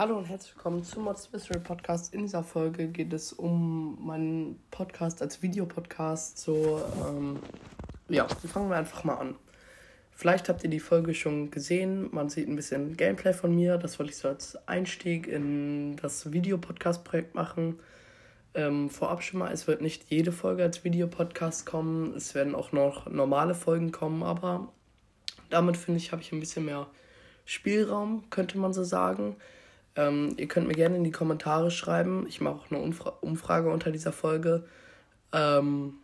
Hallo und herzlich willkommen zum Mods Mystery Podcast. In dieser Folge geht es um meinen Podcast als Videopodcast. So, ähm, ja, fangen wir einfach mal an. Vielleicht habt ihr die Folge schon gesehen. Man sieht ein bisschen Gameplay von mir. Das wollte ich so als Einstieg in das Videopodcast-Projekt machen. Ähm, vorab schon mal, es wird nicht jede Folge als Videopodcast kommen. Es werden auch noch normale Folgen kommen, aber damit finde ich, habe ich ein bisschen mehr Spielraum, könnte man so sagen. Ähm, ihr könnt mir gerne in die Kommentare schreiben. Ich mache auch eine Umfra Umfrage unter dieser Folge, ähm,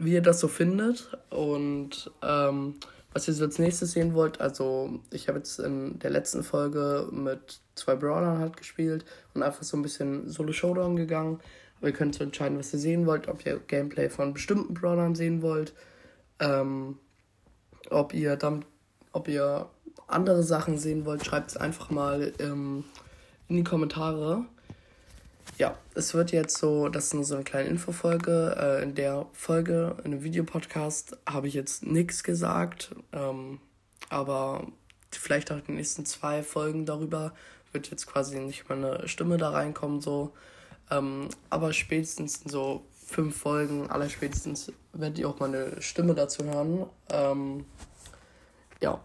wie ihr das so findet und ähm, was ihr so als nächstes sehen wollt. Also, ich habe jetzt in der letzten Folge mit zwei Brawlern halt gespielt und einfach so ein bisschen Solo-Showdown gegangen. Aber ihr könnt so entscheiden, was ihr sehen wollt, ob ihr Gameplay von bestimmten Brawlern sehen wollt, ähm, ob ihr dann, ob ihr andere Sachen sehen wollt, schreibt es einfach mal ähm, in die Kommentare. Ja, es wird jetzt so, das ist nur so eine kleine Infofolge. Äh, in der Folge, in dem Videopodcast, habe ich jetzt nichts gesagt. Ähm, aber vielleicht auch in den nächsten zwei Folgen darüber wird jetzt quasi nicht meine Stimme da reinkommen. So. Ähm, aber spätestens in so fünf Folgen, aller spätestens, werdet ihr auch meine Stimme dazu hören. Ähm, ja.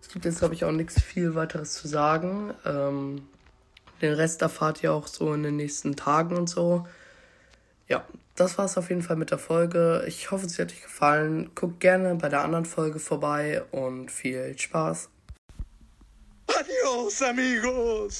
Es gibt jetzt, glaube ich, auch nichts viel weiteres zu sagen. Ähm, den Rest erfahrt ihr auch so in den nächsten Tagen und so. Ja, das war es auf jeden Fall mit der Folge. Ich hoffe, es hat euch gefallen. Guckt gerne bei der anderen Folge vorbei und viel Spaß. Adios, amigos!